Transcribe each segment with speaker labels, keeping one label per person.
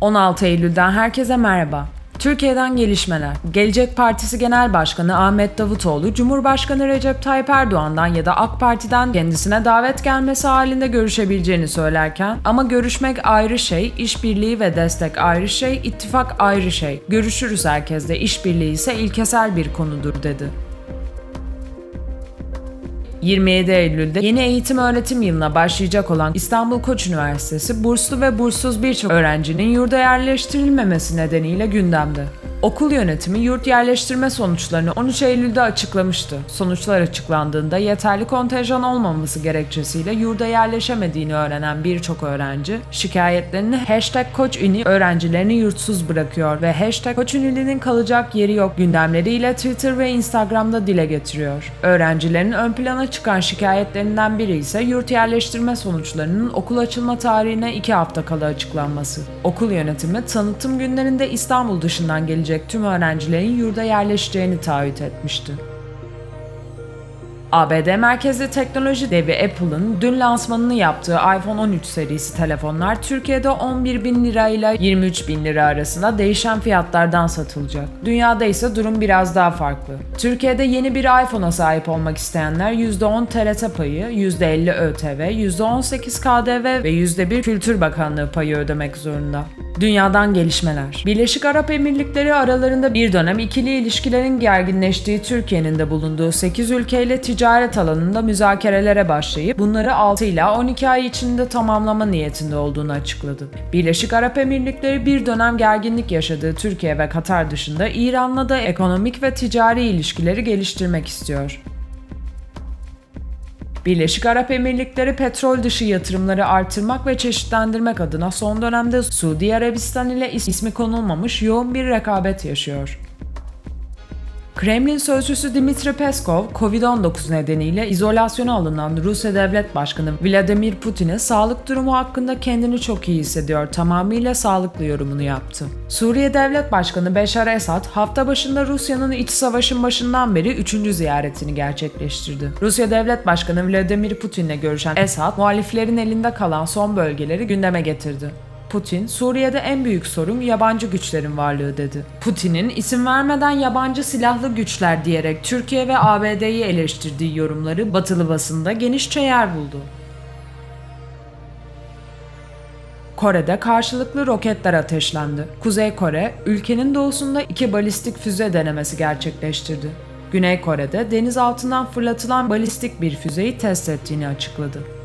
Speaker 1: 16 Eylül'den herkese merhaba. Türkiye'den gelişmeler. Gelecek Partisi Genel Başkanı Ahmet Davutoğlu, Cumhurbaşkanı Recep Tayyip Erdoğan'dan ya da AK Parti'den kendisine davet gelmesi halinde görüşebileceğini söylerken ama görüşmek ayrı şey, işbirliği ve destek ayrı şey, ittifak ayrı şey. Görüşürüz herkesle, işbirliği ise ilkesel bir konudur dedi. 27 Eylül'de yeni eğitim öğretim yılına başlayacak olan İstanbul Koç Üniversitesi burslu ve burssuz birçok öğrencinin yurda yerleştirilmemesi nedeniyle gündemde. Okul yönetimi yurt yerleştirme sonuçlarını 13 Eylül'de açıklamıştı. Sonuçlar açıklandığında yeterli kontenjan olmaması gerekçesiyle yurda yerleşemediğini öğrenen birçok öğrenci şikayetlerini hashtag Koçüni öğrencilerini yurtsuz bırakıyor ve hashtag Koçünili'nin kalacak yeri yok gündemleriyle Twitter ve Instagram'da dile getiriyor. Öğrencilerin ön plana çıkan şikayetlerinden biri ise yurt yerleştirme sonuçlarının okul açılma tarihine 2 hafta kala açıklanması. Okul yönetimi tanıtım günlerinde İstanbul dışından gelecek edilecek tüm öğrencilerin yurda yerleşeceğini taahhüt etmişti. ABD merkezli teknoloji devi Apple'ın dün lansmanını yaptığı iPhone 13 serisi telefonlar Türkiye'de 11 bin lira ile 23 bin lira arasında değişen fiyatlardan satılacak. Dünyada ise durum biraz daha farklı. Türkiye'de yeni bir iPhone'a sahip olmak isteyenler %10 TRT payı, %50 ÖTV, %18 KDV ve %1 Kültür Bakanlığı payı ödemek zorunda. Dünyadan gelişmeler. Birleşik Arap Emirlikleri aralarında bir dönem ikili ilişkilerin gerginleştiği Türkiye'nin de bulunduğu 8 ülkeyle ticaret alanında müzakerelere başlayıp bunları 6 ila 12 ay içinde tamamlama niyetinde olduğunu açıkladı. Birleşik Arap Emirlikleri bir dönem gerginlik yaşadığı Türkiye ve Katar dışında İran'la da ekonomik ve ticari ilişkileri geliştirmek istiyor. Birleşik Arap Emirlikleri petrol dışı yatırımları artırmak ve çeşitlendirmek adına son dönemde Suudi Arabistan ile ismi konulmamış yoğun bir rekabet yaşıyor. Kremlin sözcüsü Dmitri Peskov, Covid-19 nedeniyle izolasyona alınan Rusya Devlet Başkanı Vladimir Putin'e sağlık durumu hakkında kendini çok iyi hissediyor, tamamıyla sağlıklı yorumunu yaptı. Suriye Devlet Başkanı Beşar Esad, hafta başında Rusya'nın iç savaşın başından beri 3. ziyaretini gerçekleştirdi. Rusya Devlet Başkanı Vladimir Putin'le görüşen Esad, muhaliflerin elinde kalan son bölgeleri gündeme getirdi. Putin, Suriye'de en büyük sorun yabancı güçlerin varlığı dedi. Putin'in isim vermeden yabancı silahlı güçler diyerek Türkiye ve ABD'yi eleştirdiği yorumları batılı basında genişçe yer buldu. Kore'de karşılıklı roketler ateşlendi. Kuzey Kore, ülkenin doğusunda iki balistik füze denemesi gerçekleştirdi. Güney Kore'de deniz altından fırlatılan balistik bir füzeyi test ettiğini açıkladı.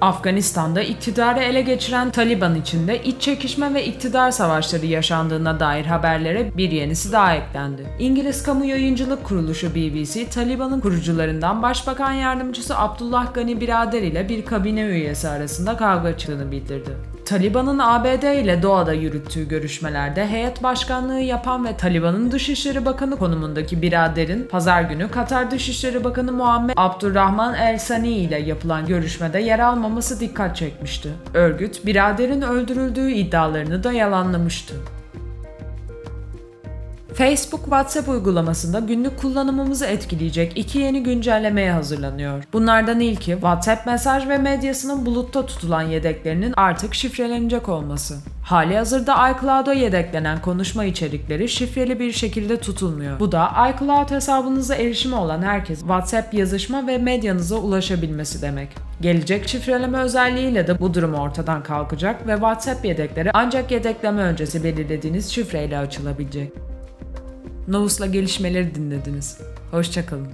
Speaker 1: Afganistan'da iktidarı ele geçiren Taliban içinde iç çekişme ve iktidar savaşları yaşandığına dair haberlere bir yenisi daha eklendi. İngiliz kamu yayıncılık kuruluşu BBC, Taliban'ın kurucularından Başbakan Yardımcısı Abdullah Gani Birader ile bir kabine üyesi arasında kavga çıktığını bildirdi. Taliban'ın ABD ile doğada yürüttüğü görüşmelerde heyet başkanlığı yapan ve Taliban'ın Dışişleri Bakanı konumundaki biraderin pazar günü Katar Dışişleri Bakanı Muhammed Abdurrahman El Sani ile yapılan görüşmede yer almaması dikkat çekmişti. Örgüt, biraderin öldürüldüğü iddialarını da yalanlamıştı. Facebook WhatsApp uygulamasında günlük kullanımımızı etkileyecek iki yeni güncellemeye hazırlanıyor. Bunlardan ilki WhatsApp mesaj ve medyasının bulutta tutulan yedeklerinin artık şifrelenecek olması. Hali hazırda iCloud'a yedeklenen konuşma içerikleri şifreli bir şekilde tutulmuyor. Bu da iCloud hesabınıza erişimi olan herkes WhatsApp yazışma ve medyanıza ulaşabilmesi demek. Gelecek şifreleme özelliğiyle de bu durum ortadan kalkacak ve WhatsApp yedekleri ancak yedekleme öncesi belirlediğiniz şifreyle açılabilecek. Novus'la gelişmeleri dinlediniz. Hoşçakalın.